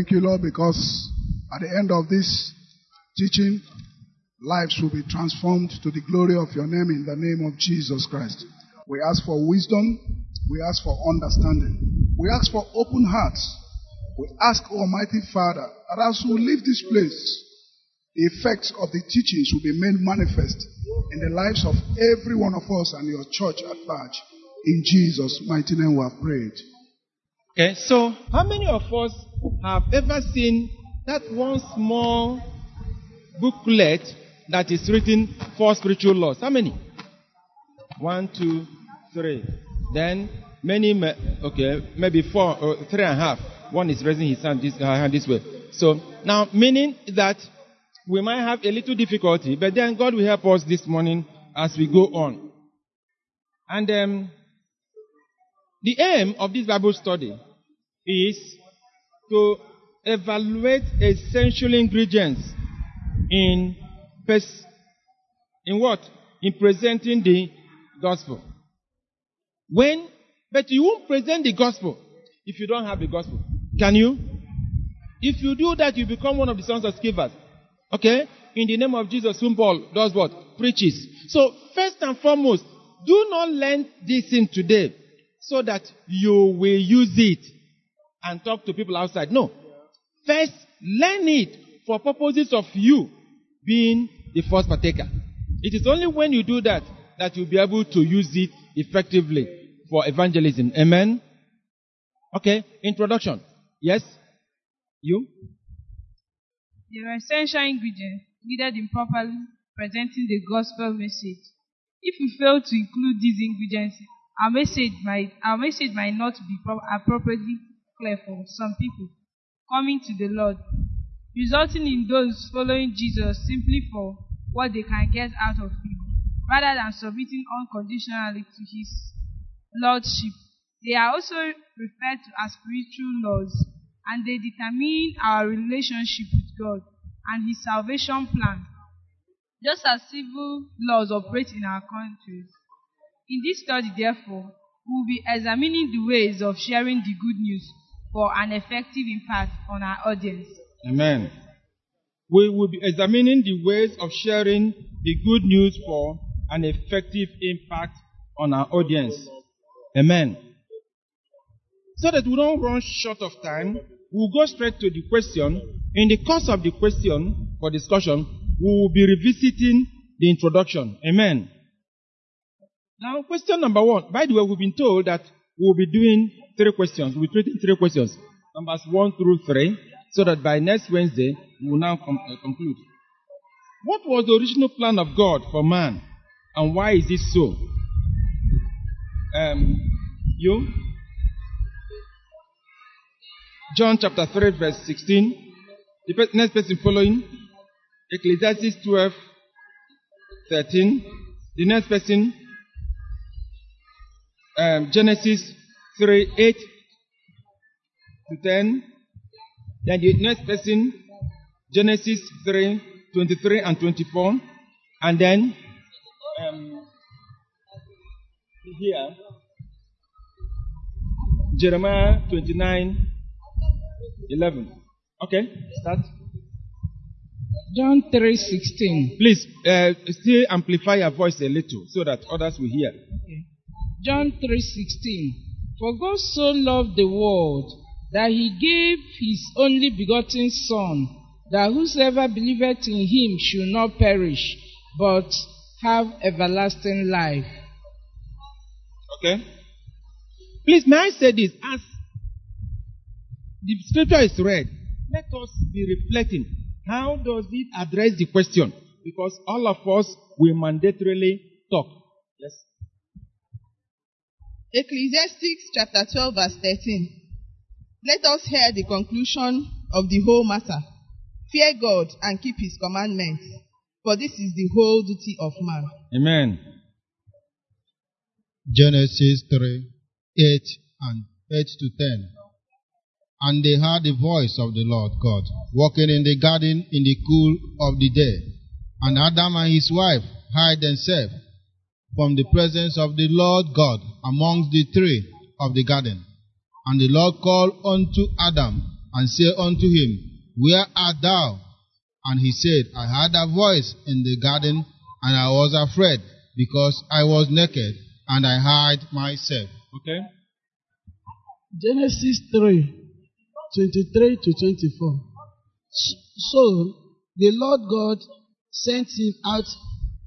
Thank you, Lord, because at the end of this teaching, lives will be transformed to the glory of your name in the name of Jesus Christ. We ask for wisdom. We ask for understanding. We ask for open hearts. We ask, Almighty Father, that as we leave this place, the effects of the teachings will be made manifest in the lives of every one of us and your church at large. In Jesus' mighty name we have prayed. Okay, so how many of us have ever seen that one small booklet that is written Four Spiritual Laws? How many? One, two, three. Then many, okay, maybe four or three and a half. One is raising his hand this, hand this way. So now, meaning that we might have a little difficulty, but then God will help us this morning as we go on. And um, the aim of this Bible study is to evaluate essential ingredients in pers- in what in presenting the gospel. When, but you won't present the gospel if you don't have the gospel. Can you? If you do that, you become one of the sons of Scevas. Okay? In the name of Jesus, whom Paul does what? Preaches. So, first and foremost, do not learn this thing today so that you will use it and talk to people outside. No. First, learn it for purposes of you being the first partaker. It is only when you do that that you'll be able to use it effectively for evangelism. Amen? Okay, introduction. Yes? You? There are essential ingredients needed in properly presenting the gospel message. If we fail to include these ingredients, our message might our message might not be pro- appropriately clear for some people coming to the Lord, resulting in those following Jesus simply for what they can get out of him, rather than submitting unconditionally to his lordship. They are also referred to as spiritual laws, and they determine our relationship with God and his salvation plan, just as civil laws operate in our countries. In this study, therefore, we will be examining the ways of sharing the good news for an effective impact on our audience. Amen. We will be examining the ways of sharing the good news for an effective impact on our audience. Amen. So that we don't run short of time, we'll go straight to the question. In the course of the question for discussion, we will be revisiting the introduction. Amen. Now, question number one. By the way, we've been told that we'll be doing three questions. We'll be treating three questions, numbers one through three, so that by next Wednesday, we will now com- uh, conclude. What was the original plan of God for man, and why is it so? Um, you? John chapter 3, verse 16. The next person following. Ecclesiastes 12, 13. The next person. Um, Genesis 3, 8 to 10. Then the next person. Genesis 3, 23 and 24. And then um, here. Jeremiah 29, 11. Okay, start. John 3:16. Please, uh, still amplify your voice a little so that others will hear. John 3:16. For God so loved the world that he gave his only begotten son that whosoever believeth in him should not perish but have everlasting life. Okay? Please, may I say this? As the scripture is read, let us be reflecting. How does it address the question? Because all of us will mandatorily talk. Yes. Ecclesiastes chapter 12, verse 13. Let us hear the conclusion of the whole matter. Fear God and keep his commandments, for this is the whole duty of man. Amen. Genesis 3 8 and 8 to 10. And they heard the voice of the Lord God walking in the garden in the cool of the day. And Adam and his wife hid themselves from the presence of the Lord God amongst the tree of the garden. And the Lord called unto Adam and said unto him, Where art thou? And he said, I heard a voice in the garden, and I was afraid, because I was naked, and I hid myself. Okay. Genesis 3 23 to 24. So the Lord God sent him out.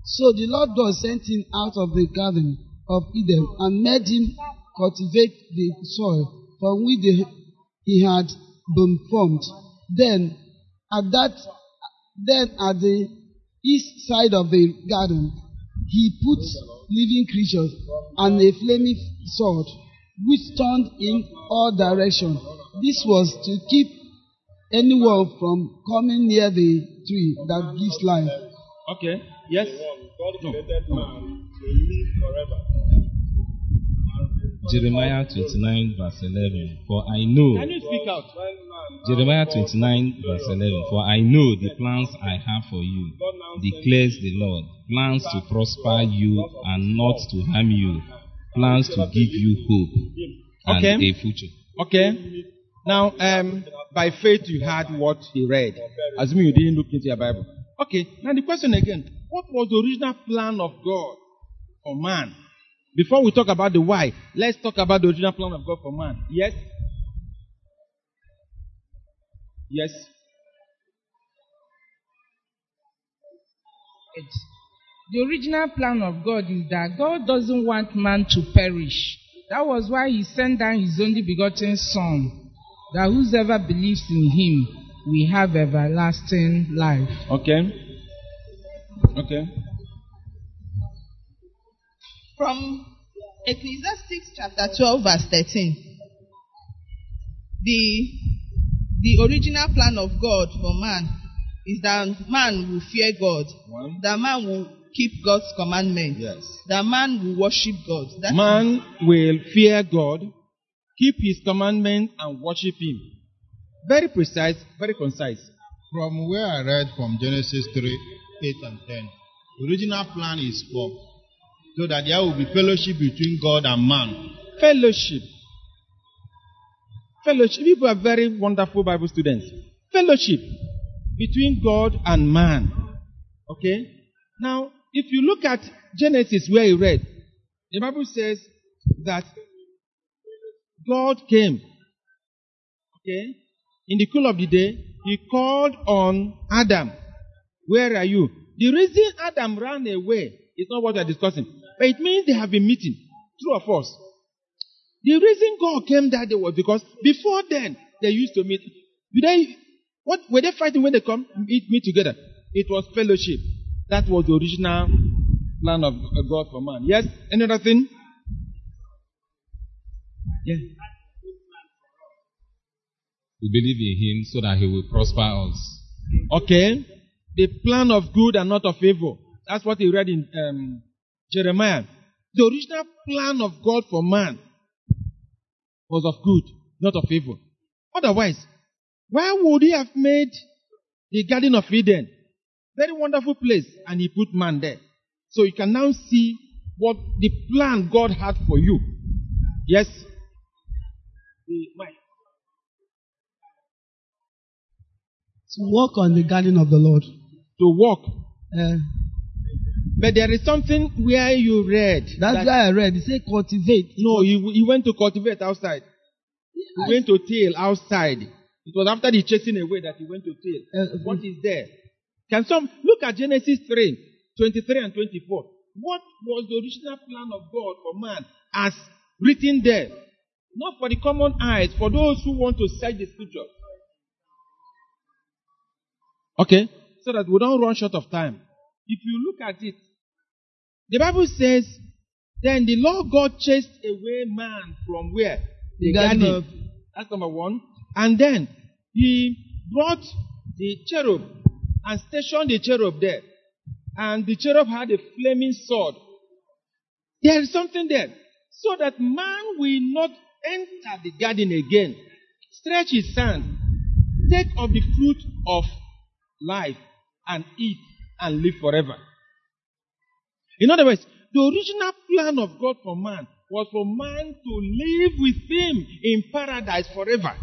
So the Lord God sent him out of the garden of Eden and made him cultivate the soil from which the, he had been formed. Then at that, then at the east side of the garden, he put living creatures and a flaming sword which turned in all directions. This was to keep anyone from coming near the tree that gives life. Okay. Yes. God No. created man to live forever. Jeremiah 29 verse 11. For I know, Can you speak out? Jeremiah 29 verse 11. For I know the plans I have for you, declares the Lord. Plans to prosper you and not to harm you. Plans to give you hope and Okay. a future. Okay. Now, um, by faith you heard what he read. Assuming you didn't look into your Bible. Okay. Now the question again: What was the original plan of God for man? Before we talk about the why, let's talk about the original plan of God for man. Yes. Yes. The original plan of God is that God doesn't want man to perish. That was why he sent down his only begotten Son, that whosoever believes in him will have everlasting life. Okay. Okay. From Ecclesiastes chapter 12, verse 13. The, the original plan of God for man is that man will fear God, One. that man will keep God's commandments, Yes. that man will worship God. That Man will fear God, keep his commandments, and worship him. Very precise, very concise. From where I read from Genesis 3, 8 and 10, the original plan is for so that there will be fellowship between God and man. Fellowship. Fellowship. People are very wonderful Bible students. Fellowship between God and man. Okay? Now, if you look at Genesis where he read, the Bible says that God came. Okay? In the cool of the day, he called on Adam. Where are you? The reason Adam ran away is not what we are discussing, but it means they have been meeting. True or false? The reason God came that day was because before then they used to meet. Did they? What were they fighting when they come meet, meet together? It was fellowship. That was the original plan of God for man. Yes. Any other thing? Yeah. We believe in him so that he will prosper us. Okay. The plan of good and not of evil. That's what he read in um, Jeremiah. The original plan of God for man was of good, not of evil. Otherwise, why would he have made the Garden of Eden? Very wonderful place, and he put man there. So you can now see what the plan God had for you. Yes? The mic. To walk on the garden of the Lord. To walk. Uh, But there is something where you read. that's that- why I read. It said cultivate. No, he, he went to cultivate outside. He went to till outside. It was after the chasing away that he went to till. Uh, What is there? Can some look at Genesis 3, 23 and 24? What was the original plan of God for man as written there? Not for the common eyes, for those who want to search the scripture. Okay? So that we don't run short of time. If you look at it, the Bible says, then the Lord God chased away man from where? The Garden of- That's number one. And then he brought the cherub and stationed the cherub there. And the cherub had a flaming sword. There is something there. So that man will not enter the garden again. Stretch his hand. Take of the fruit of life and eat and live forever. In other words, the original plan of God for man was for man to live with him in paradise forever.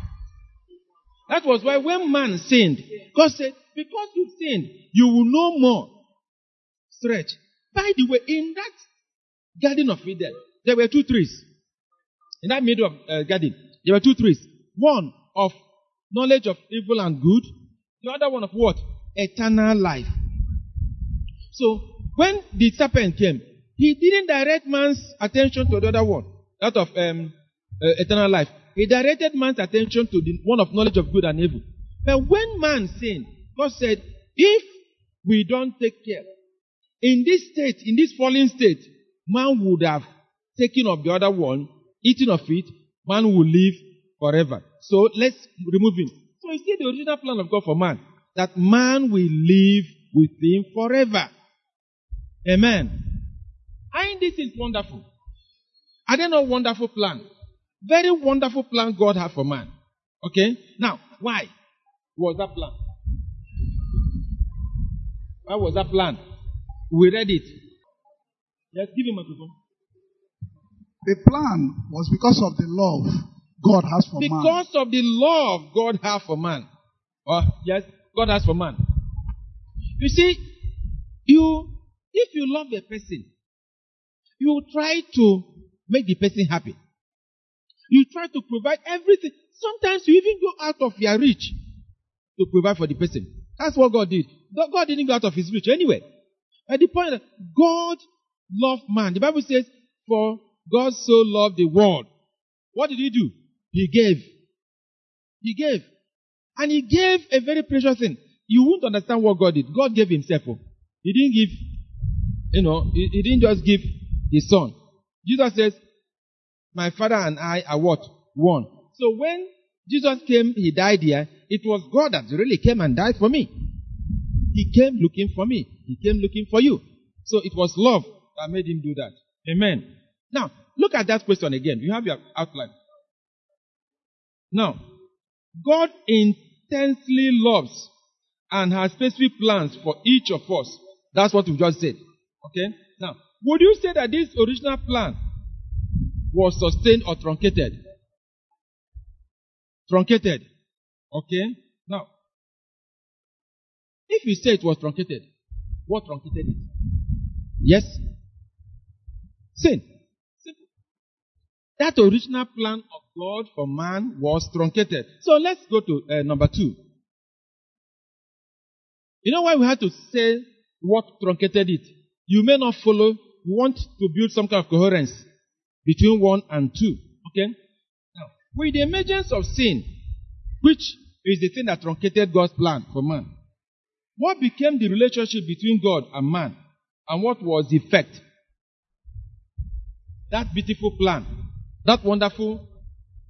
That was why when man sinned, God said, Because you sinned, you will no more stretch. By the way, in that Garden of Eden, there were two trees. In that middle of uh, garden, there were two trees. One of knowledge of evil and good, the other one of what? Eternal life. So, when the serpent came, he didn't direct man's attention to the other one, that of um, uh, eternal life. He directed man's attention to the one of knowledge of good and evil. But when man sinned, God said, if we don't take care, in this state, in this fallen state, man would have taken of the other one, eaten of it, man will live forever. So let's remove him. So you see the original plan of God for man, that man will live with him forever. Amen. And this is wonderful. Are there no wonderful plan? Very wonderful plan God had for man. Okay? Now, why was that plan? Why was that plan? We read it. Yes, give him a microphone. The plan was because of the love God has for man. Because of the love God has for man. Oh, yes, God has for man. You see, you if you love a person, you try to make the person happy. You try to provide everything. Sometimes you even go out of your reach to provide for the person. That's what God did. God didn't go out of his reach anyway. At the point that God loved man. The Bible says, For God so loved the world. What did he do? He gave. He gave. And he gave a very precious thing. You won't understand what God did. God gave himself. oh. He didn't give, you know, he, he didn't just give his son. Jesus says, My father and I are what? One. So when Jesus came, he died here, it was God that really came and died for me. He came looking for me. He came looking for you. So it was love that made him do that. Amen. Now, look at that question again. You have your outline. Now, God intensely loves and has specific plans for each of us. That's what we just said. Okay? Now, would you say that this original plan was sustained or truncated? Truncated. Okay? Now, if you say it was truncated, what truncated it? Yes? Sin. That original plan of God for man was truncated. So let's go to uh, number two. You know why we had to say what truncated it? You may not follow. We want to build some kind of coherence between one and two. Okay? Now, with the emergence of sin, which is the thing that truncated God's plan for man, what became the relationship between God and man? And what was the effect? That beautiful plan, that wonderful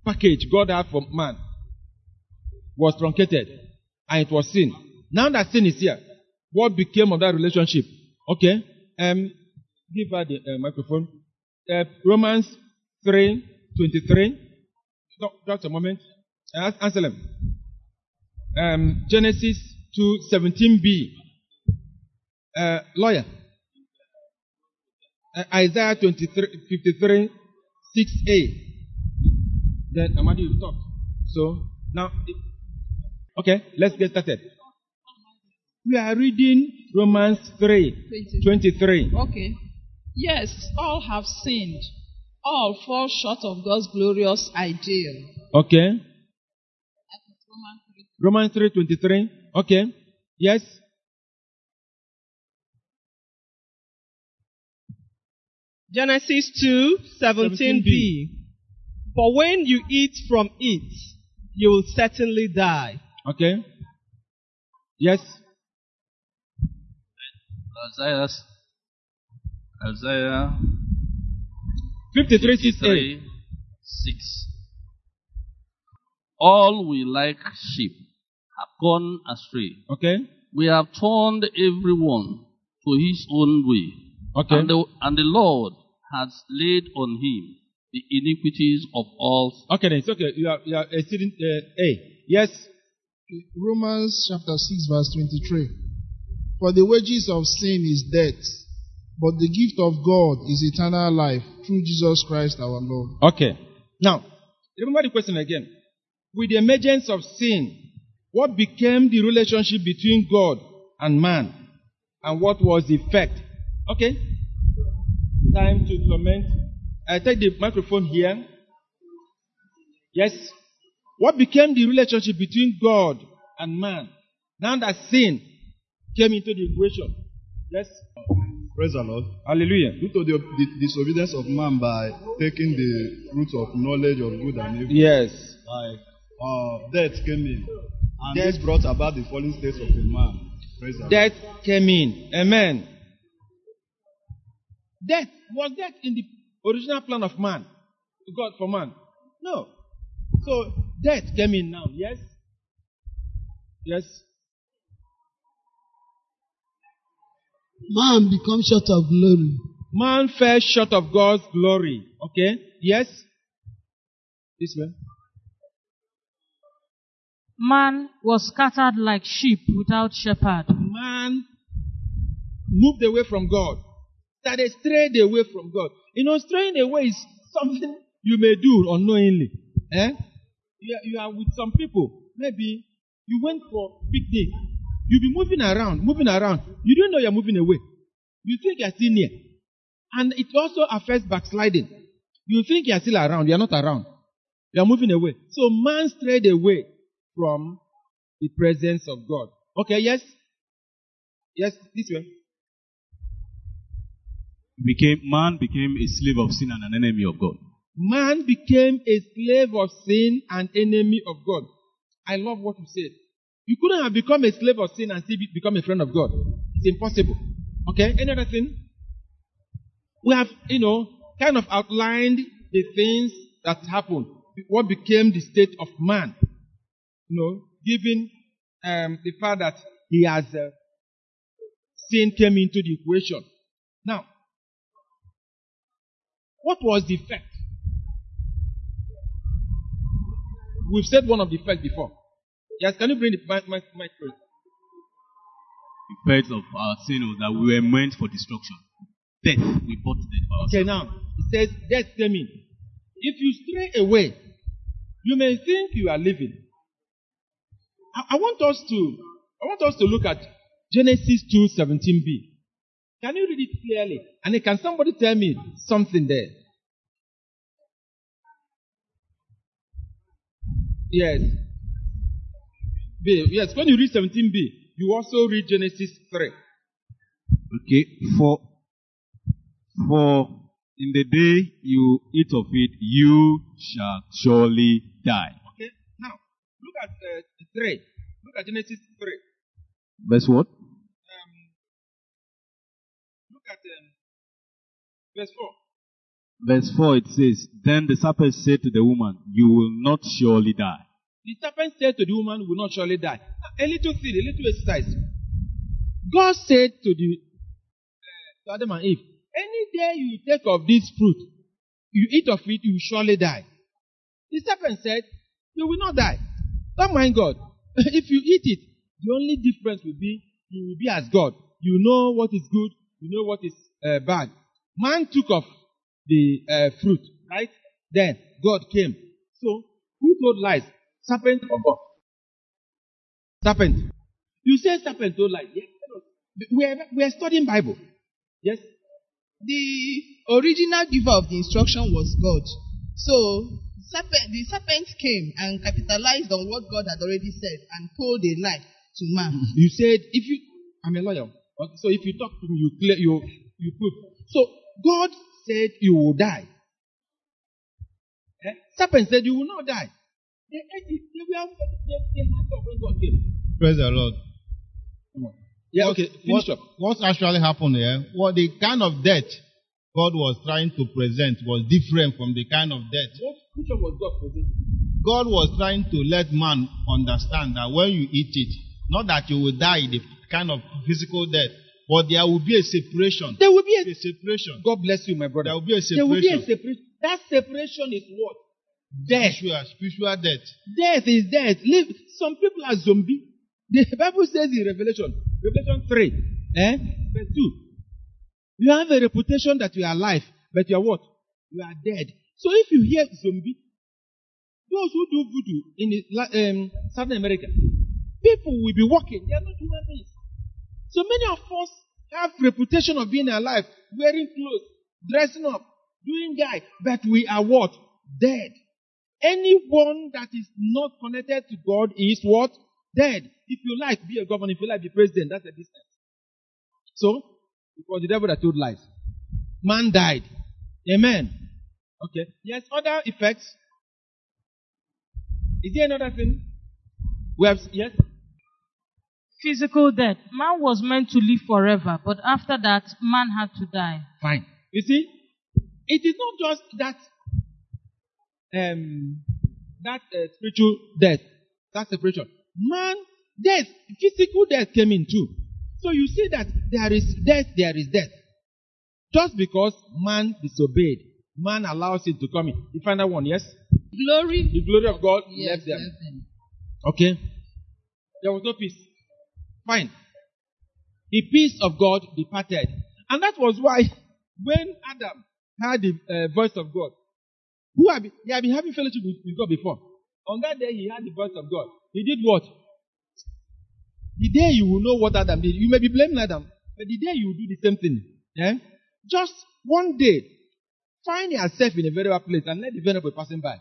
package God had for man was truncated and it was sin. Now that sin is here, what became of that relationship? Okay, um, give her the uh, microphone. Uh, Romans 3 23. Just a moment. Uh, Anselm. Um, Genesis 2 17b. Uh, lawyer. Uh, Isaiah 23 53 6a. Then Amadi will talk. So now, okay, let's get started. We are reading Romans 3 23. Okay. Yes, all have sinned. All fall short of God's glorious ideal. Okay. Romans 3 23. Okay. Yes. Genesis 2 17b. For when you eat from it, you will certainly die. Okay. Yes. Isaiah, Isaiah 53 53, 6. All we like sheep have gone astray. Okay. We have turned everyone to his own way. Okay. And the, and the Lord has laid on him the iniquities of all. Okay, then it's okay. You are, you are exceeding uh, A. Yes. Romans chapter 6, verse 23. For the wages of sin is death, but the gift of God is eternal life through Jesus Christ our Lord. Okay. Now, remember the question again. With the emergence of sin, what became the relationship between God and man, and what was the effect. Okay? Time to comment. I take the microphone here. Yes. What became the relationship between God and man? Now that sin came into the equation. Yes. Praise the Lord. Hallelujah. Due to the, the disobedience of man by taking the root of knowledge of good and evil, Yes. by uh, death came in, and Death- this brought about the fallen state of a man. Praise the Lord. Death came in. Amen. Death. Was death in the original plan of man? God for man? No. So death came in now. Yes? Yes. Man becomes short of glory. Man fell short of God's glory. Okay? Yes? This way. Man was scattered like sheep without shepherd. Man moved away from God. Started strayed away from God. You know, straying away is something you may do unknowingly. Eh? You are, you are with some people. Maybe you went for picnic. You'll be moving around, moving around. You don't know you're moving away. You think you're still near. And it also affects backsliding. You think you're still around. You're not around. You're moving away. So man strayed away from the presence of God. Okay, yes? Yes, this way. Became man became a slave of sin and an enemy of God. Man became a slave of sin and enemy of God. I love what you said. You couldn't have become a slave of sin and still become a friend of God. It's impossible. Okay? Any other thing? We have, you know, kind of outlined the things that happened. What became the state of man. You know, given um, the fact that he has uh, sin came into the equation. Now, what was the effect? We've said one of the effects before. Yes, can you bring the mic, mic, mic please? The effect of our sin was that we were meant for destruction. Death, we bought death for ourselves. Okay, now it says death came in. If you stray away, you may think you are living. I, I want us to I want us to look at Genesis 2:17b. Can you read it clearly? And can somebody tell me something there? Yes. B. Yes, when you read 17b, you also read Genesis 3. Okay, for for in the day you eat of it, you shall surely die. Okay? Now, look at uh, 3. Look at Genesis 3. Verse what? Verse 4. Verse 4 it says, Then the serpent said to the woman, You will not surely die. The serpent said to the woman, You will not surely die. Now, A little thing, a little exercise. God said to the uh, to Adam and Eve, any day you take of this fruit, you eat of it, you will surely die. The serpent said, you will not die. Don't mind God. if you eat it, the only difference will be you will be as God. You know what is good, you know what is uh, bad. Man took of the uh, fruit, right? Then God came. So, who told lies? Serpent or God? Serpent. You say serpent told lies. Yes. We are, we are studying Bible. Yes. The original giver of the instruction was God. So serpent, the serpent came and capitalized on what God had already said and told a lie to man. You said if you I'm a lawyer. So if you talk to me, you clear you you prove. So God said you will die. Eh? Serpent said you will not die. They ate it. They were they, they had of when God came. Praise the Lord. Come on. Yeah, okay, finish what, up. What actually happened here? What the kind of death God was trying to present was different from the kind of death. What one was God presenting? God was trying to let man understand that when you eat it, not that you will die the kind of physical death, but there will be a separation. Be a, separation. God bless you, my brother. There will be a There will be a separation. separation. That separation is what? Death. Spiritual, spiritual death. Death is death. Live. Some people are zombie. The Bible says in Revelation, Revelation 3, eh? verse 2. You have a reputation that you are alive, but you are what? You are dead. So if you hear zombie, those who do voodoo in um, Southern America, people will be walking. They are not human beings. So many of us have reputation of being alive, wearing clothes, dressing up, doing guy, but we are what? Dead. Anyone that is not connected to God is what? Dead. If you like, be a governor. If you like, be president. That's a distance. So, it was the devil that told lies. Man died. Amen. Okay. Yes, other effects. Is there another thing? We have, yes? Physical death. Man was meant to live forever, but after that, man had to die. Fine. You see, it is not just that um, that uh, spiritual death, that separation. Man, death, physical death came in too. So you see that there is death, there is death. Just because man disobeyed, man allows it to come in. The that one, yes? Glory. The glory of God Yes, left them. left them. Okay? There was no peace. Fine. The peace of God departed. And that was why when Adam heard the uh, voice of God, who had been, he had been having fellowship with, with God before. On that day, he heard the voice of God. He did what? The day you will know what Adam did, you may be blaming Adam, but the day you will do the same thing. Yeah? Just one day, find yourself in a very bad place and let the venerable passing by.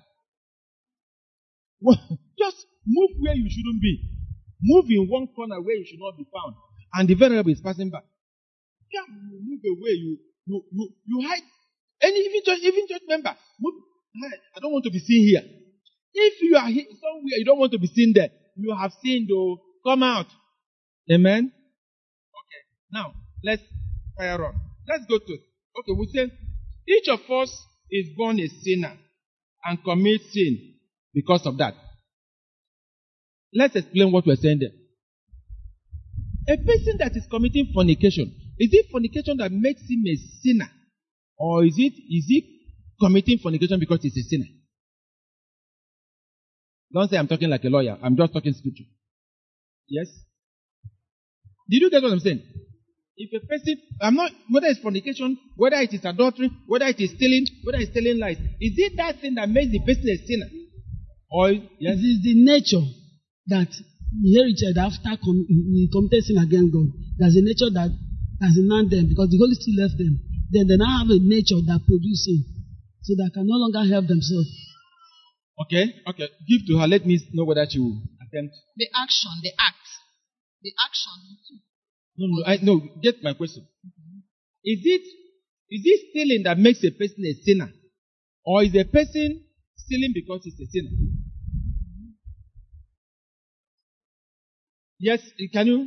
Just move where you shouldn't be. Move in one corner where you should not be found. And the venerable is passing by. Yeah, you move away, you you you, you hide. Any even church, even church member, move. I don't want to be seen here. If you are here somewhere you don't want to be seen there, you have sinned though. Come out. Amen. Okay. Now let's fire on. Let's go to okay, we say each of us is born a sinner and commits sin because of that. Let's explain what we're saying there. A person that is committing fornication, is it fornication that makes him a sinner? Or is it is he committing fornication because he's a sinner? Don't say I'm talking like a lawyer. I'm just talking scripture. Yes? Did you get what I'm saying? If a person, I'm not, whether it's fornication, whether it is adultery, whether it is stealing, whether it's telling lies, is it that thing that makes the person a sinner? Or, yes? It is the nature that inherited after com- he committed sin against God. There's a nature that has in man them because the Holy Spirit left them. Then they now have a nature that produces sin. So they can no longer help themselves. Okay, okay. Give to her. Let me know whether she will attempt. The action, the act. The action. No, no, I, no. Get my question. Mm-hmm. Is it is it stealing that makes a person a sinner, or is a person stealing because he's a sinner? Yes, can you?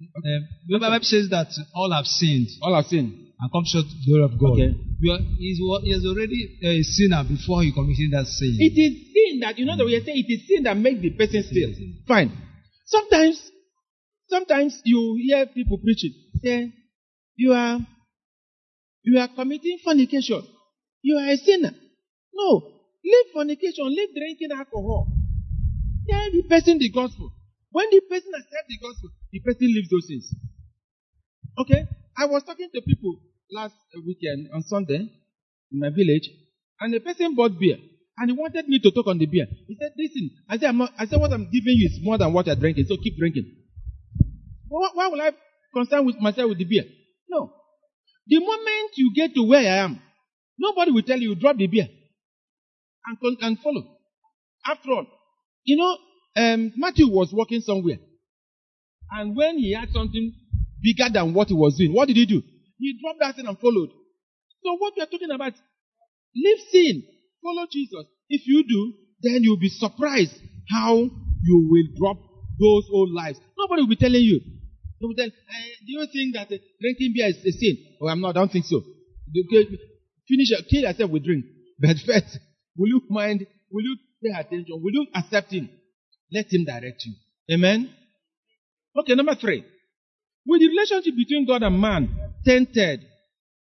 Um, the Bible says that all have sinned. All have sinned. And come short of the glory of God. Okay. Are- he's, he is already a sinner before he committed that sin. It is sin that you know that we are saying it is sin that makes the person steal. Fine. Sometimes, sometimes you hear people preaching. Say, you are, you are committing fornication. You are a sinner. No, leave fornication, leave drinking alcohol. Tell the person the gospel. When the person accepts the gospel, the person leaves those things. Okay? I was talking to people last weekend on Sunday in my village, and the person bought beer, and he wanted me to talk on the beer. He said, "Listen, I said, I'm not, I said, what I'm giving you is more than what you're drinking, so keep drinking." Why, why will I concern with myself with the beer? No. The moment you get to where I am, nobody will tell you drop the beer and and follow. After all, you know, um, Matthew was walking somewhere, and when he had something bigger than what he was doing, what did he do? He dropped that thing and followed. So what we are talking about, leave sin, follow Jesus. If you do, then you'll be surprised how you will drop those old lives. Nobody will be telling you. They will tell, eh, do you think that uh, drinking beer is a sin? Oh, I'm not. I don't think so. Finish, kill yourself with drink. But first, will you mind? Will you pay attention? Will you accept him? Let him direct you. Amen. Okay, number three. With the relationship between God and man tainted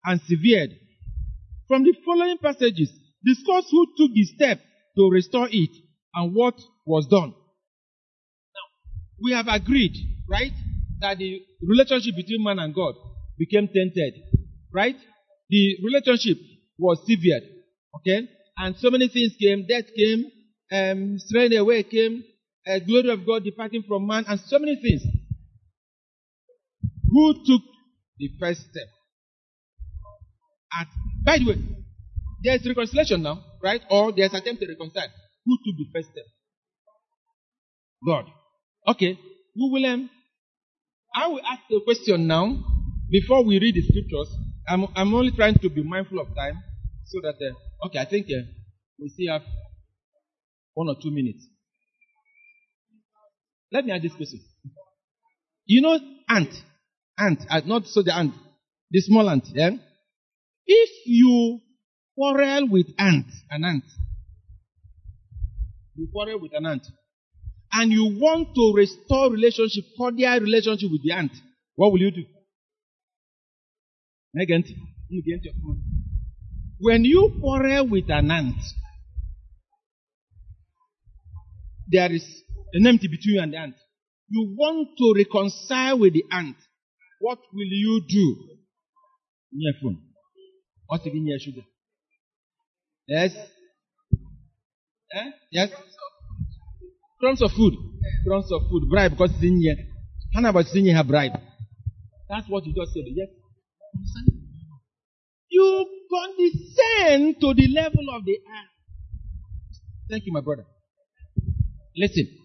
and severed, from the following passages, discuss who took the step to restore it and what was done. Now, we have agreed, right, that the relationship between man and God became tainted, right? The relationship was severed, okay? And so many things came, death came, um, straying away came, uh, glory of God departing from man, and so many things. Who took the first step? At, by the way, there's reconciliation now, right? Or there's attempt to reconcile. Who took the first step? God. Okay, we will. Um, I will ask a question now before we read the scriptures. I'm, I'm only trying to be mindful of time so that. Uh, okay, I think uh, we still have one or two minutes. Let me ask this question. You know, ant, ant, uh, not so the ant, the small ant. Yeah? If you quarrel with ant, an ant, you quarrel with an ant, and you want to restore relationship, cordial relationship with the ant, what will you do? Again, when you quarrel with an ant, there is an empty between you and the ant. You want to reconcile with the ant. What will you do? Near phone. What's again near sugar? Yes? Eh? Yes? Crumbs of food. Crumbs of food. Bribe because it's in here. Hannah was in here bribe. That's what you just said. Yes? You condescend to the level of the ant. Thank you, my brother. Listen.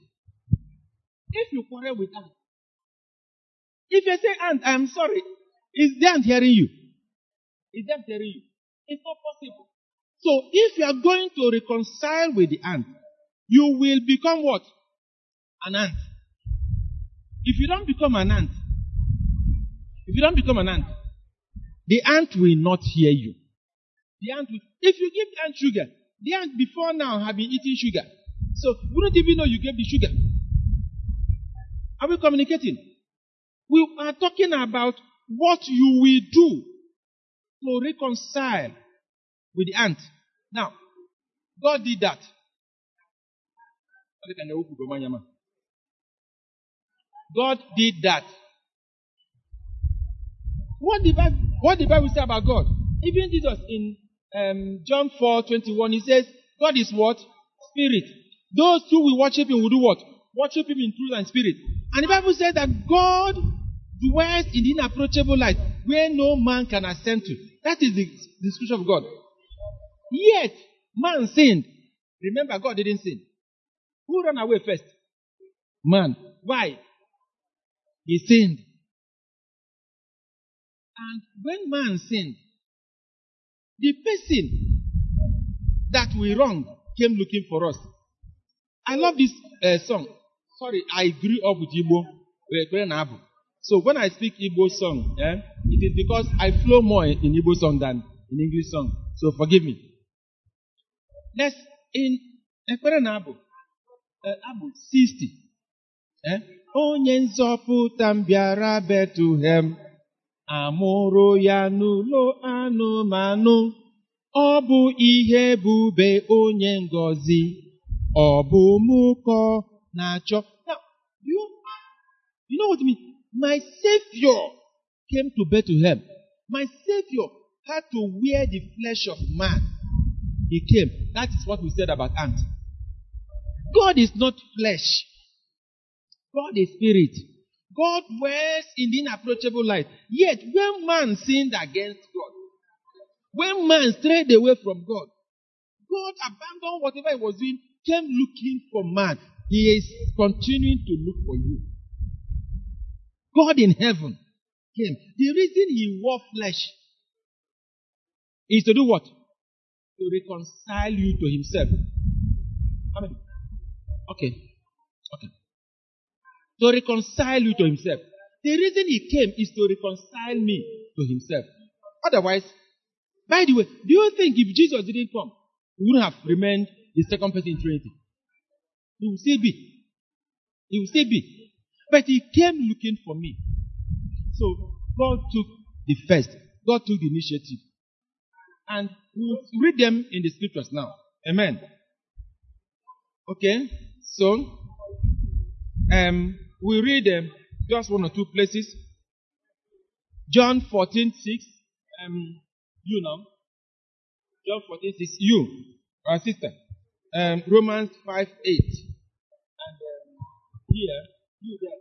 If you quarrel with ant, if you say ant, I'm sorry, is the ant hearing you? Is the ant hearing you? It's not possible. So if you are going to reconcile with the ant, you will become what? An ant. If you don't become an ant, if you don't become an ant, the ant will not hear you. The ant will, if you give the ant sugar, the ant before now have been eating sugar. So wouldn't even know you gave the sugar. Are we communicating? We are talking about what you will do to reconcile with the ant. Now, God did that. God did that. What the Bible, what the Bible say about God? Even Jesus in um, John 4 21, he says, God is what? Spirit. Those who will worship him will do what? Worship him in truth and spirit. And the Bible says that God dwells in the inapproachable light where no man can ascend to. That is the, description of God. Yet, man sinned. Remember, God didn't sin. Who ran away first? Man. Why? He sinned. And when man sinned, the person that we wronged came looking for us. I love this uh, song. Sorry, I grew up with Igbo. So when I speak Igbo song, eh, it is because I flow more in Igbo song than in English song. So forgive me. Let's in Ekpere na Abụ, Abụ 60. Eh? Onye nzọpụta m bịara amụrụ ya n'ụlọ anụmanụ, ọ bụ ihe ebube onye ngọzi, ọ bụ mụ kọ na-achọ. Now, you, you know what I mean? My Savior came to Bethlehem. My Savior had to wear the flesh of man. He came. That is what we said about ant. God is not flesh. God is spirit. God dwells in the inapproachable light. Yet, when man sinned against God, when man strayed away from God, God abandoned whatever he was doing, came looking for man. He is continuing to look for you. God in heaven came. The reason he wore flesh is to do what? To reconcile you to himself. Amen. Okay. Okay. To reconcile you to himself. The reason he came is to reconcile me to himself. Otherwise, by the way, do you think if Jesus didn't come, he wouldn't have remained the second person in Trinity? He will still be. He will still be. But he came looking for me. So God took the first. God took the initiative. And we'll read them in the scriptures now. Amen. Okay. So um we read them just one or two places. John 14, 6. Um you know. John 14, 6. You, our sister. Um, Romans 5, 8. And here, you there.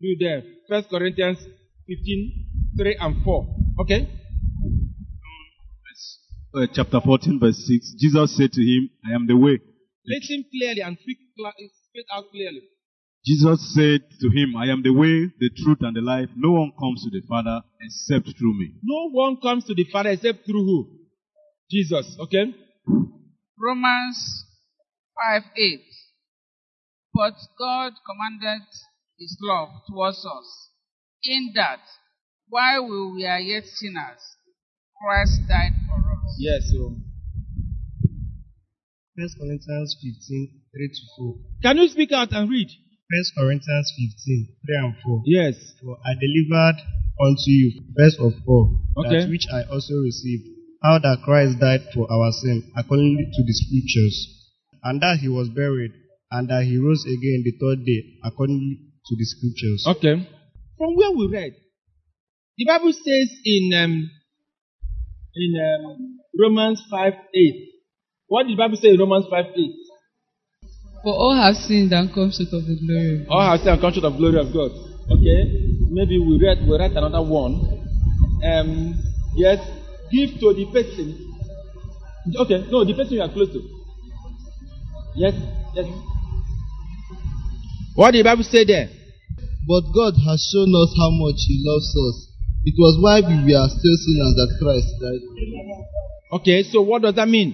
You there. First Corinthians 15, 3 and 4. Okay? Uh, chapter 14, verse 6. Jesus said to him, I am the way. Listen clearly and speak, cla- speak out clearly. Jesus said to him, I am the way, the truth, and the life. No one comes to the Father except through me. No one comes to the Father except through who? Jesus. Okay? Romans 5 8. But God commanded his love towards us, in that while we were yet sinners, Christ died for us. Yes. So. First Corinthians 15, 3 to 4. Can you speak out and read? First Corinthians 15, 3 and 4. Yes. For I delivered unto you, first of all, Okay. that which I also received, how that Christ died for our sin, according to the scriptures, and that he was buried, and that he rose again the third day, according to the scriptures. Okay. From where we read, the Bible says in um, in um, Romans 5 8. What did the Bible say in Romans 5 8? For all have sinned and come short of the glory of God. All have sinned and come short of glory of God. Okay. Maybe we read we write another one. Um, yes. Give to the person. Okay. No, the person you are close to. Yes. Yes. What did the Bible say there? But God has shown us how much He loves us. It was why we were still sinners that Christ died. Okay, so what does that mean?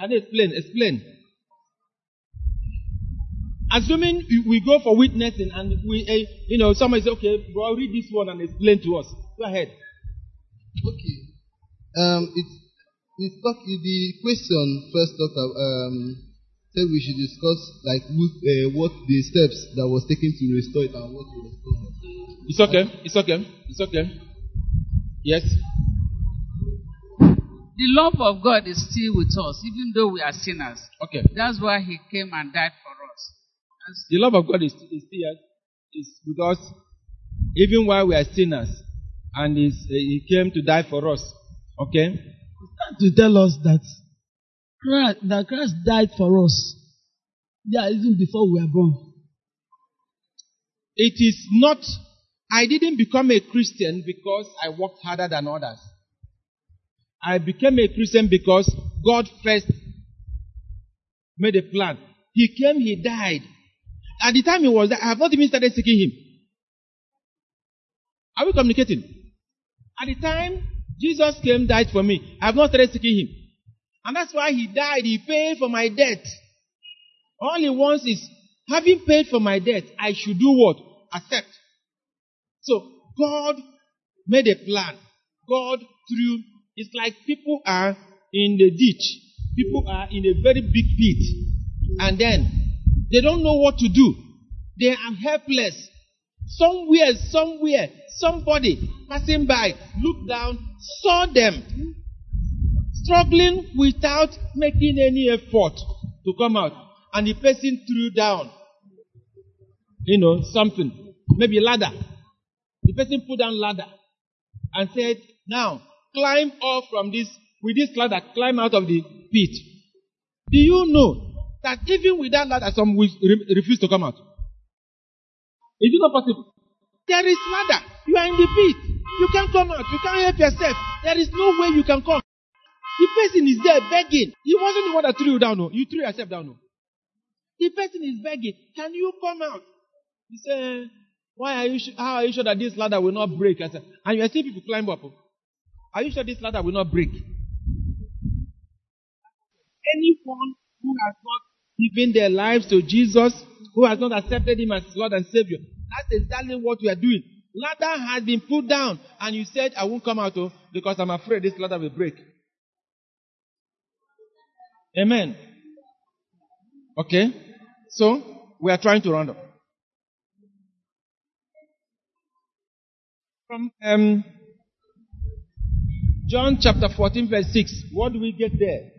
Can you explain? Explain. Assuming we- go for witnessing and we, uh, you know, somebody says, okay, bro, read this one and explain to us. Go ahead. Okay. Um, it's, it's the question first of, um, said we should discuss like who, uh, what the steps that was taken to restore it and what was done. It's okay. It's okay. It's okay. Yes. The love of God is still with us, even though we are sinners. Okay. That's why he came and died for us. That's- The love of God is, is still is with us, even while we are sinners, and is, uh, He came to die for us. Okay. to tell us that Christ, that Christ died for us. Yeah, even before we were born. It is not. I didn't become a Christian because I worked harder than others. I became a Christian because God first made a plan. He came, He died. At the time He was there, I have not even started seeking Him. Are we communicating? At the time Jesus came, died for me, I have not started seeking Him. And that's why He died. He paid for my debt. All He wants is, having paid for my debt, I should do what? Accept. So, God made a plan. God through, it's like people are in the ditch. People are in a very big pit. And then, they don't know what to do. They are helpless. Somewhere, somewhere, somebody passing by looked down, saw them struggling without making any effort to come out. And the person threw down, you know, something, maybe ladder. The person put down ladder and said, now climb off from this, with this ladder, climb out of the pit. Do you know that even with that ladder, some will re- refuse to come out? Is it not possible? There is ladder. You are in the pit. You can't come out. You can't help yourself. There is no way you can come. The person is there begging. He wasn't the one that threw you down. No. You threw yourself down. No. The person is begging. Can you come out? He said, Why are you su- how are you sure that this ladder will not break? I said, and you are seeing people climb up. Oh. Are you sure this ladder will not break? Anyone who has not given their lives to Jesus, who has not accepted him as Lord and Savior, that's exactly what we are doing. Ladder has been put down, and you said, I won't come out oh, because I'm afraid this ladder will break. Amen. Okay? So, we are trying to round up. From um, John chapter 14, verse 6. What do we get there?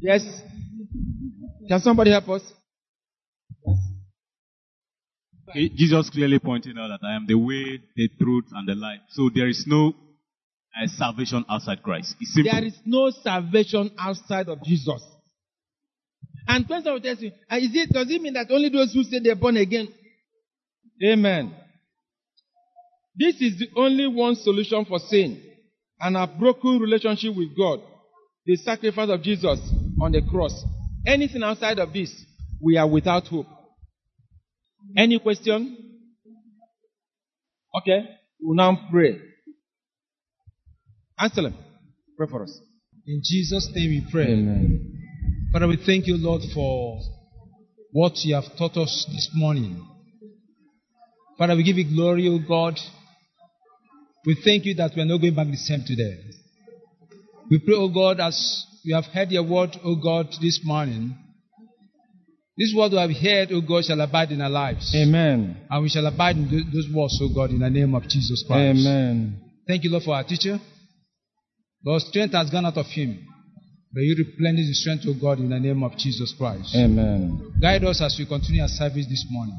Yes? Can somebody help us? Jesus clearly pointed out that I am the way, the truth, and the life. So there is no uh, salvation outside Christ. There is no salvation outside of Jesus. And person will tell you, "Ah, is it, does it mean that only those who say they're born again? Amen. This is the only one solution for sin and a broken relationship with God. The sacrifice of Jesus on the cross. Anything outside of this, we are without hope. Any question? Okay, we'll now pray. Anselm, pray for us. In Jesus' name we pray. Amen. Father, we thank you, Lord, for what you have taught us this morning. Father, we give you glory, O God. We thank you that we are not going back the same today. We pray, O God, as we have heard your word, O God, this morning. This word we have heard, O God, shall abide in our lives. Amen. And we shall abide in those words, O God, in the name of Jesus Christ. Amen. Thank you, Lord, for our teacher. Lord, strength has gone out of him. May you replenish the strength, of God, in the name of Jesus Christ. Amen. Guide us as we continue our service this morning.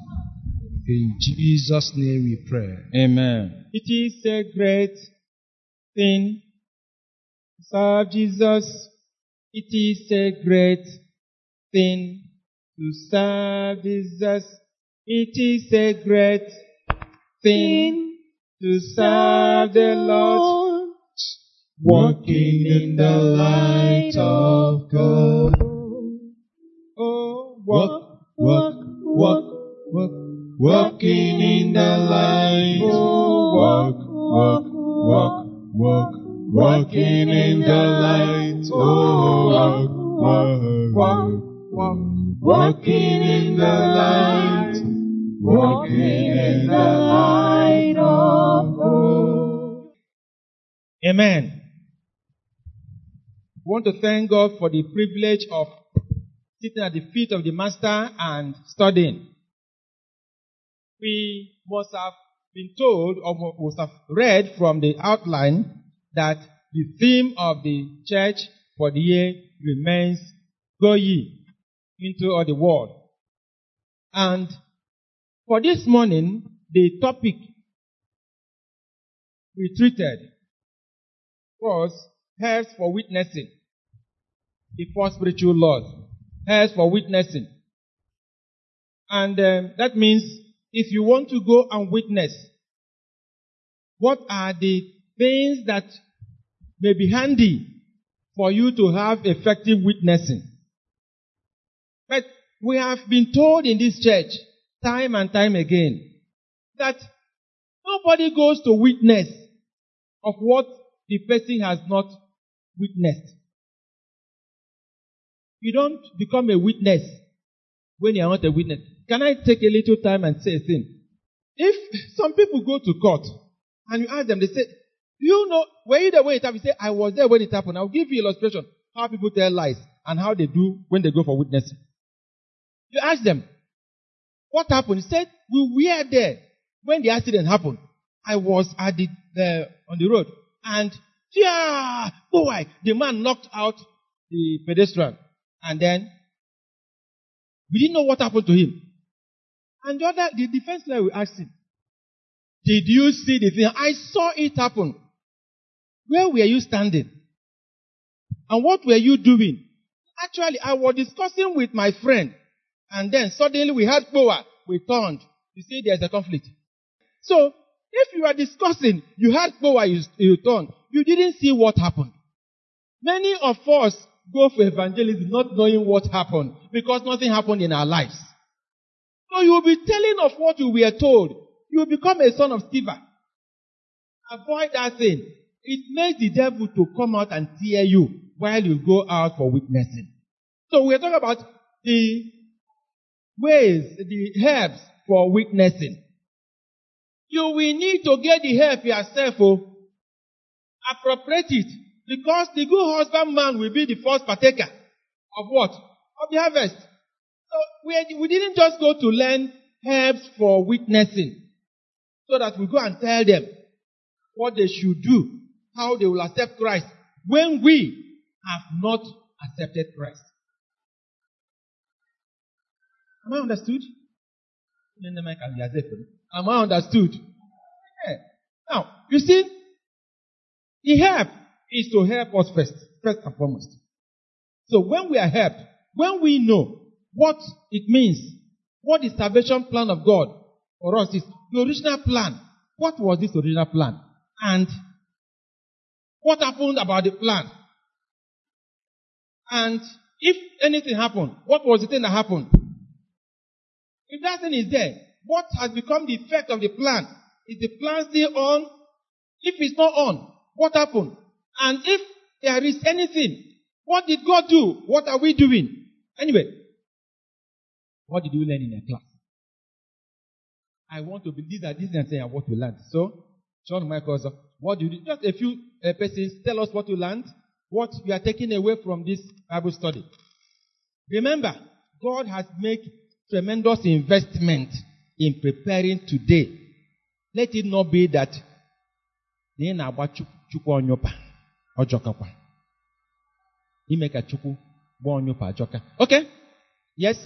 In Jesus' name we pray. Amen. It is a great thing to serve Jesus. It is a great thing to serve Jesus. It is a great thing to serve the Lord. Walking in the light of God. Oh, walk, walk, walk, walk. Walking in the light. Oh, walk, walk, walk, walk. Walking in the light. Oh, walk, walk, walk, walk. Walking in the light. Walking in the light of God. Amen. We want to thank God for the privilege of sitting at the feet of the Master and studying we must have been told or must have read from the outline that the theme of the church for the year remains go ye into all the world. And for this morning, the topic we treated was helps for witnessing. Four spiritual laws. Helps for witnessing. And um, that means if you want to go and witness, what are the things that may be handy for you to have effective witnessing? But we have been told in this church time and time again that nobody goes to witness of what the person has not witnessed. You don't become a witness when you are not a witness. Can I take a little time and say a thing? If some people go to court and you ask them, they say, you know, were you there when it happened? You say, I was there when it happened. I'll give you illustration how people tell lies and how they do when they go for witnessing. You ask them, what happened? He said, we were there when the accident happened. I was at the, the on the road and yeah, oh, boy, the man knocked out the pedestrian and then we didn't know what happened to him. And the other, the defense lawyer will ask him, Did you see the thing? I saw it happen. Where were you standing? And what were you doing? Actually, I was discussing with my friend. And then suddenly we had power. We turned. You see, there's a conflict. So, if you are discussing, you had power, you, you turned. You didn't see what happened. Many of us go for evangelism not knowing what happened because nothing happened in our lives. So you will be telling of what you were told. You will become a son of Sceva. Avoid that thing. It makes the devil to come out and tear you while you go out for witnessing. So we're talking about the ways, the helps for witnessing. You will need to get the help yourself. Oh. Appropriate it. Because the good husbandman will be the first partaker of what? Of the harvest. So we, we didn't just go to learn helps for witnessing. So that we go and tell them what they should do, how they will accept Christ when we have not accepted Christ. Am I understood? Am I understood? Yeah. Now, you see, the help is to help us first, first and foremost. So when we are helped, when we know what it means, what the salvation plan of God for us is, the original plan, what was this original plan? And what happened about the plan? And if anything happened, what was the thing that happened? If that thing is there, what has become the effect of the plan? Is the plan still on? If it's not on, what happened? And if there is anything, what did God do? What are we doing? Anyway, what did you learn in the class? I want to believe that this is what we learned. So, John Michael, what do you? Just a few uh, persons tell us what you learned, what you are taking away from this Bible study. Remember, God has made tremendous investment in preparing today. Let it not be that na ị na-agba chukwu ọnyụpa ọjọkakwa ime ka chukwu gba ọnyụpa ajọka okay yes.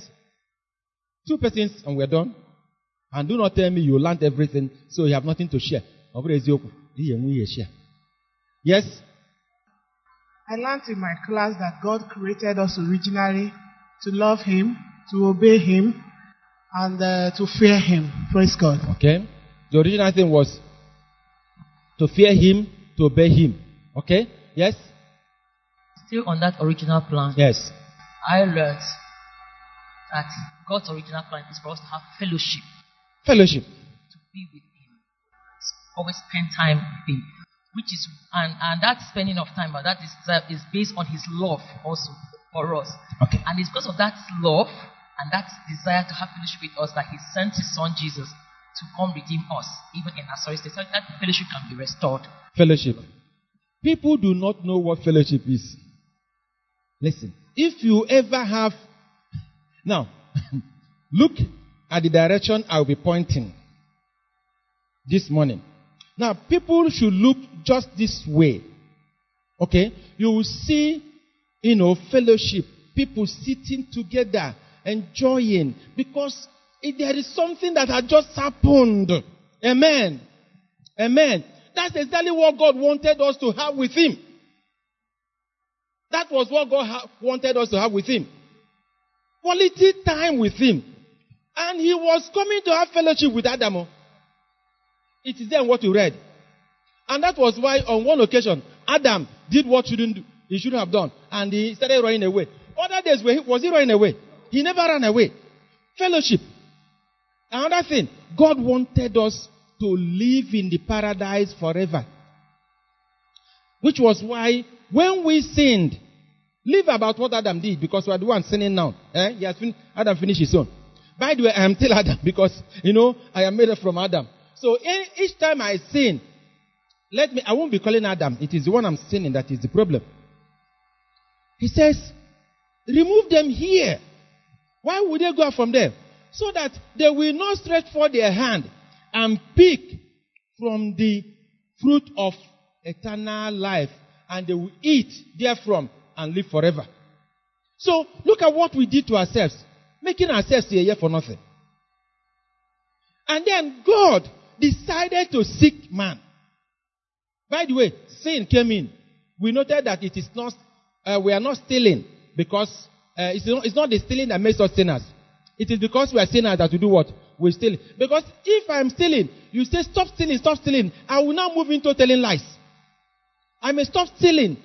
Two persons and we're done. And do not tell me you learned everything so you have nothing to share. Ọ bụrụ eziokwu ihe enwe ihe share. Yes. I learned in my class that God created us originally to love Him, to obey Him, and uh, to fear Him. Praise God. okay? The original thing was to fear him to obey him. Okay? Yes? Still on that original plan, yes. I learned that God's original plan is for us to have fellowship, fellowship. To be with Him, always spend time with Him, which is and and that spending of time, but that is uh, is based on His love also for us. Okay. And it's because of that love and that desire to have fellowship with us that He sent His Son Jesus to come redeem us, even in our sorry state, so that fellowship can be restored. fellowship. People do not know what fellowship is. Listen if you ever have now look at the direction i'll be pointing this morning. Now people should look just this way okay? You will see you know fellowship people sitting together enjoying. Because if there is something that had just happened amen amen that's exactly what god wanted us to have with him. That was what god ha- wanted us to have with him. Quality time with him. And he was coming to have fellowship with adam. It is there in what you read. And that was why on one occasion adam did what shouldn't do, he shouldn't have done. And he started running away. Other days was he running away he never ran away. Fellowship. Another thing god wanted us to live in the paradise forever. Which was why when we sinned live about what adam did because we are the ones sinning now. Eh? he has fin- adam finished his own. By the way i am still adam because you know i am made from adam. So each time i sin let me i won't be calling adam. It is the one i'm sinning that is the problem. He says remove them here why would they go out from there? So that they will not stretch forth their hand and pick from the fruit of eternal life and they will eat therefrom and live forever. So look at what we did to ourselves. Making ourselves a year for nothing. And then god decided to seek man. By the way sin came in. We noted that it is not uh, we are not stealing because uh, it's, not, it's not the stealing that makes us sinners. It is because we are sinners that we do what? We steal because if i'm stealing you say stop stealing stop stealing i will now move into telling lies. I may stop stealing.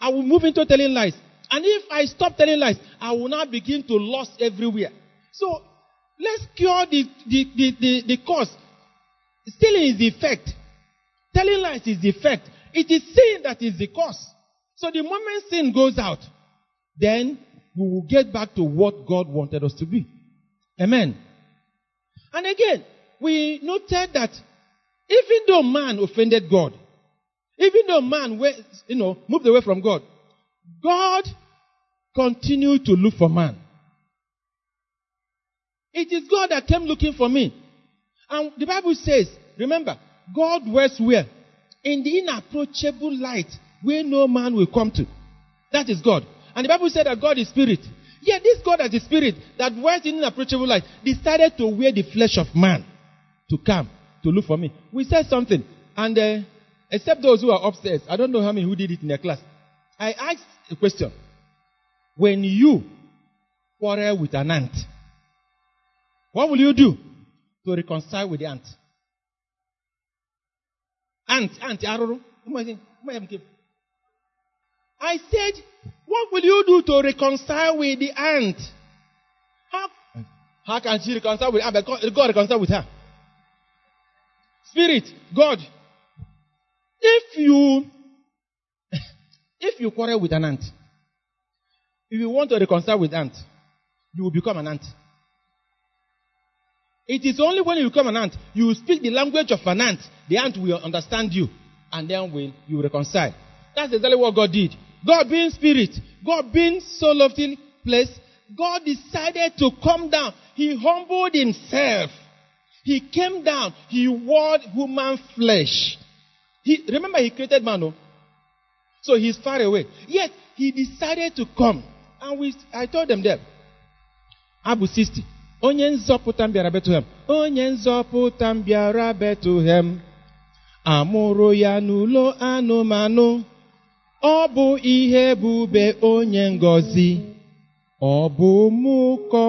I will move into telling lies. And if i stop telling lies i will now begin to lust everywhere. So let's cure the the the, the, the cause. Stealing is the effect. Telling lies is the effect. It is sin that is the cause. So the moment sin goes out then we will get back to what god wanted us to be. Amen. And again we noted that even though man offended god even though man you know moved away from god god continued to look for man. It is god that came looking for me. And the bible says remember god dwells where? In the inapproachable light where no man will come to. That is god and the bible said that god is spirit yeah this god that is spirit that dwells in inapproachable light decided to wear the flesh of man to come to look for me we said something and uh, except those who are upstairs i don't know how many who did it in their class i asked a question when you quarrel with an ant, what will you do to reconcile with the ant? Ant, ant, arụrụ. I said, what will you do to reconcile with the ant? How, how can she reconcile with her? God reconcile with her. Spirit, God, if you if you quarrel with an ant, if you want to reconcile with ant, you will become an ant. It is only when you become an ant, you speak the language of an ant, the ant will understand you, and then will you reconcile. That's exactly what God did. God being spirit, God being so lofty place, God decided to come down. He humbled himself. He came down. He wore human flesh. He, remember, he created man? So he's far away. Yet, he decided to come. And we, I told them that. Abu 60. Onye nzọpụta bịara Bethlehem. Onye nzọpụta bịara Bethlehem. Amụrụ ya n'ụlọ anụmanụ. Ọ bụ ihe ebube onye ngọzi. Ọ bụ mụ kọ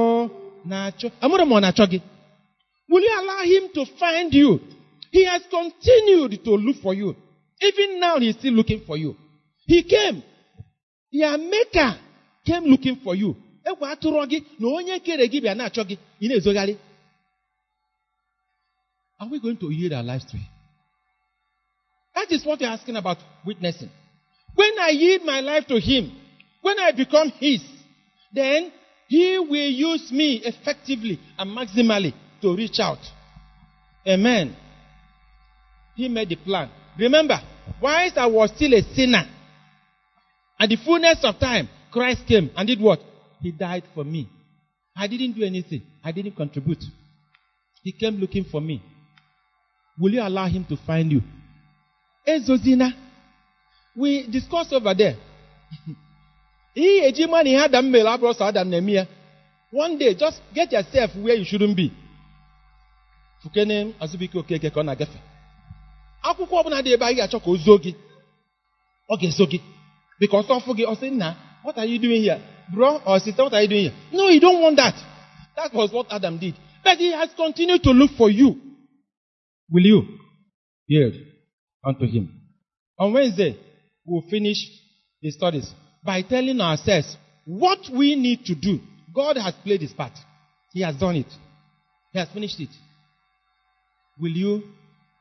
na-achọ. Amụrụ m ọ na-achọ gị. Will you allow him to find you? He has continued to look for you. Even now, he's still looking for you. He came. Your maker came looking for you. Egwu atụrụ gị na onye kere gị bịa na-achọ gị, ị na-ezogharị. Are we going to yield our lives to? That is what you're asking about witnessing. When I yield my life to him, when I become his, then he will use me effectively and maximally to reach out. Amen. He made the plan. Remember, whilst I was still a sinner, at the fullness of time, Christ came and did what? He died for me. I didn't do anything. I didn't contribute. He came looking for me. Will you allow him to find you? Ezozina. We discussed over there. Ihe eji mmanụ ihe Adam mere abụrụ sọ Adam na-eme. One day, just get yourself where you shouldn't be. Fukene Azubike Okeke ka ọ na-agafe. Akwụkwọ ọbụla dị ebe anyị ga-achọ ka o zuo gị. Ọ ga-ezo gị. What are you doing here? Bro or sister, what are you doing here? No, you don't want that. That was what Adam did. But he has continued to look for you. Will you yield unto him? On Wednesday, we'll finish the studies by telling ourselves what we need to do. God has played his part. He has done it. He has finished it. Will you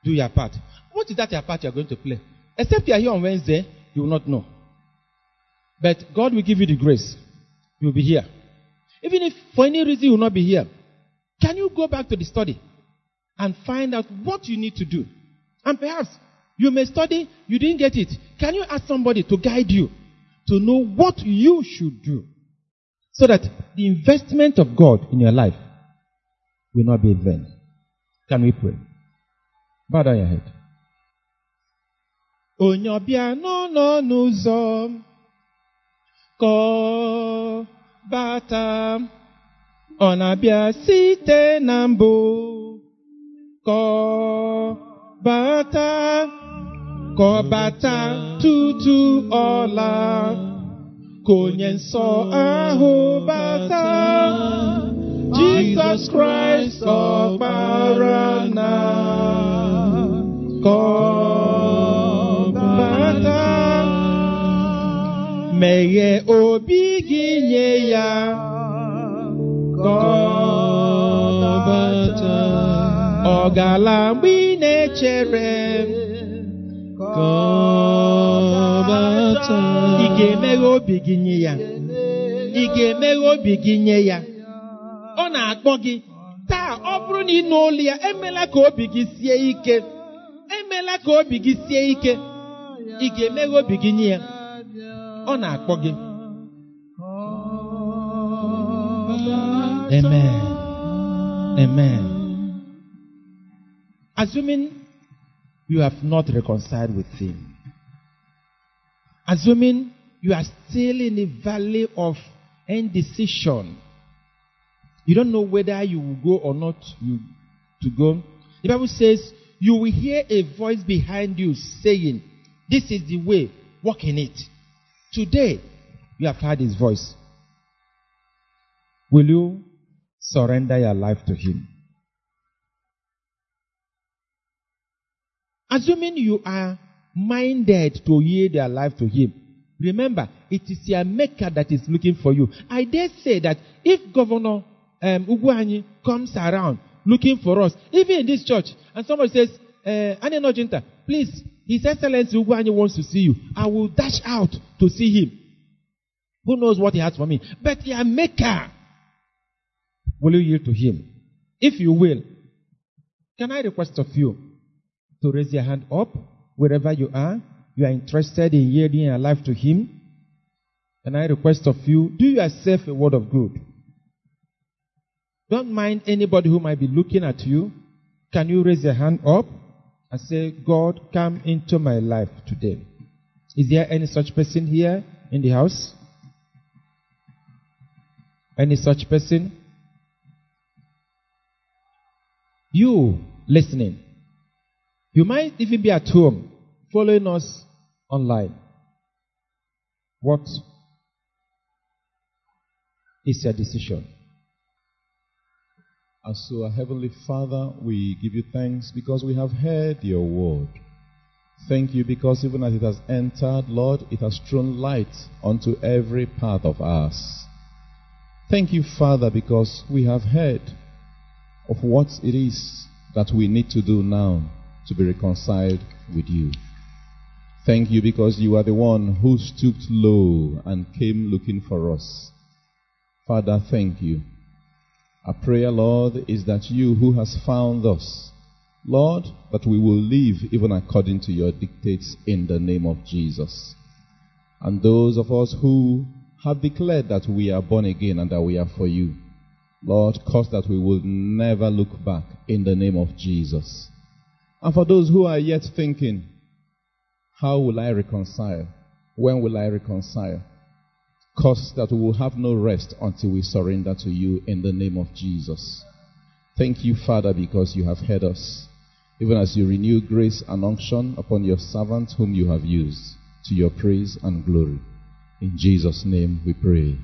do your part? What is that your part you're going to play? Except you are here on Wednesday, you will not know. But God will give you the grace. You will be here. Even if for any reason you will not be here, can you go back to the study and find out what you need to do? And perhaps you may study, you didn't get it. Can you ask somebody to guide you to know what you should do so that the investment of God in your life will not be in vain? Can we pray? Bow down your head. Bata ọ na-abịa site na mbụ bata ka ọ bata tutu ọla ka onye nsọ ahụ bata Jizọs Kraịst ọkpara na ọ bata meghee obi gị nye ya ọ gala mgbe ị na-echere bata ị ga-emeghe obi gị nye ya. Ị ga-emeghe obi gị nye ya. Ọ na-akpọ gị taa ọ bụrụ na ị nụ olu ya emela ka obi gị sie ike. Emela ka obi gị sie ike. Ị ga-emeghe obi gị nye ya. Ọ na-akpọ gị. Amen. Amen. Assuming you have not reconciled with him assuming you are still in the valley of indecision you don't know whether you will go or not you to go the bible says you will hear a voice behind you saying this is the way walk in it Today, you have heard his voice. Will you surrender your life to Him? Assuming you are minded to yield your life to Him, remember, it is your Maker that is looking for you. I dare say that if Governor um, Ugwuanyi comes around looking for us, even in this church, and somebody says, uh, Anene Ojinta, please, His Excellency Ugwuanyi wants to see you, I will dash out to see him. Who knows what he has for me? But your Maker, will you yield to Him? If you will, can I request of you to raise your hand up wherever you are? You are interested in yielding your life to Him? And I request of you, do yourself a word of good? Don't mind anybody who might be looking at you. Can you raise your hand up and say, God, come into my life today? Is there any such person here in the house? Any such person? You listening. You might even be at home following us online. What is your decision? And so, our Heavenly Father, we give you thanks because we have heard your word. Thank you because even as it has entered, Lord, it has thrown light onto every part of us. Thank you, Father, because we have heard of what it is that we need to do now to be reconciled with you. Thank you because you are the one who stooped low and came looking for us. Father, thank you. Our prayer, Lord, is that you who has found us, Lord, that we will live even according to your dictates in the name of Jesus. And those of us who have declared that we are born again and that we are for you, Lord, cause that we will never look back in the name of Jesus. And for those who are yet thinking, how will I reconcile? When will I reconcile? Cause that we will have no rest until we surrender to you in the name of Jesus. Thank you, Father, because you have heard us, even as you renew grace and unction upon your servants whom you have used, to your praise and glory. In Jesus' name we pray.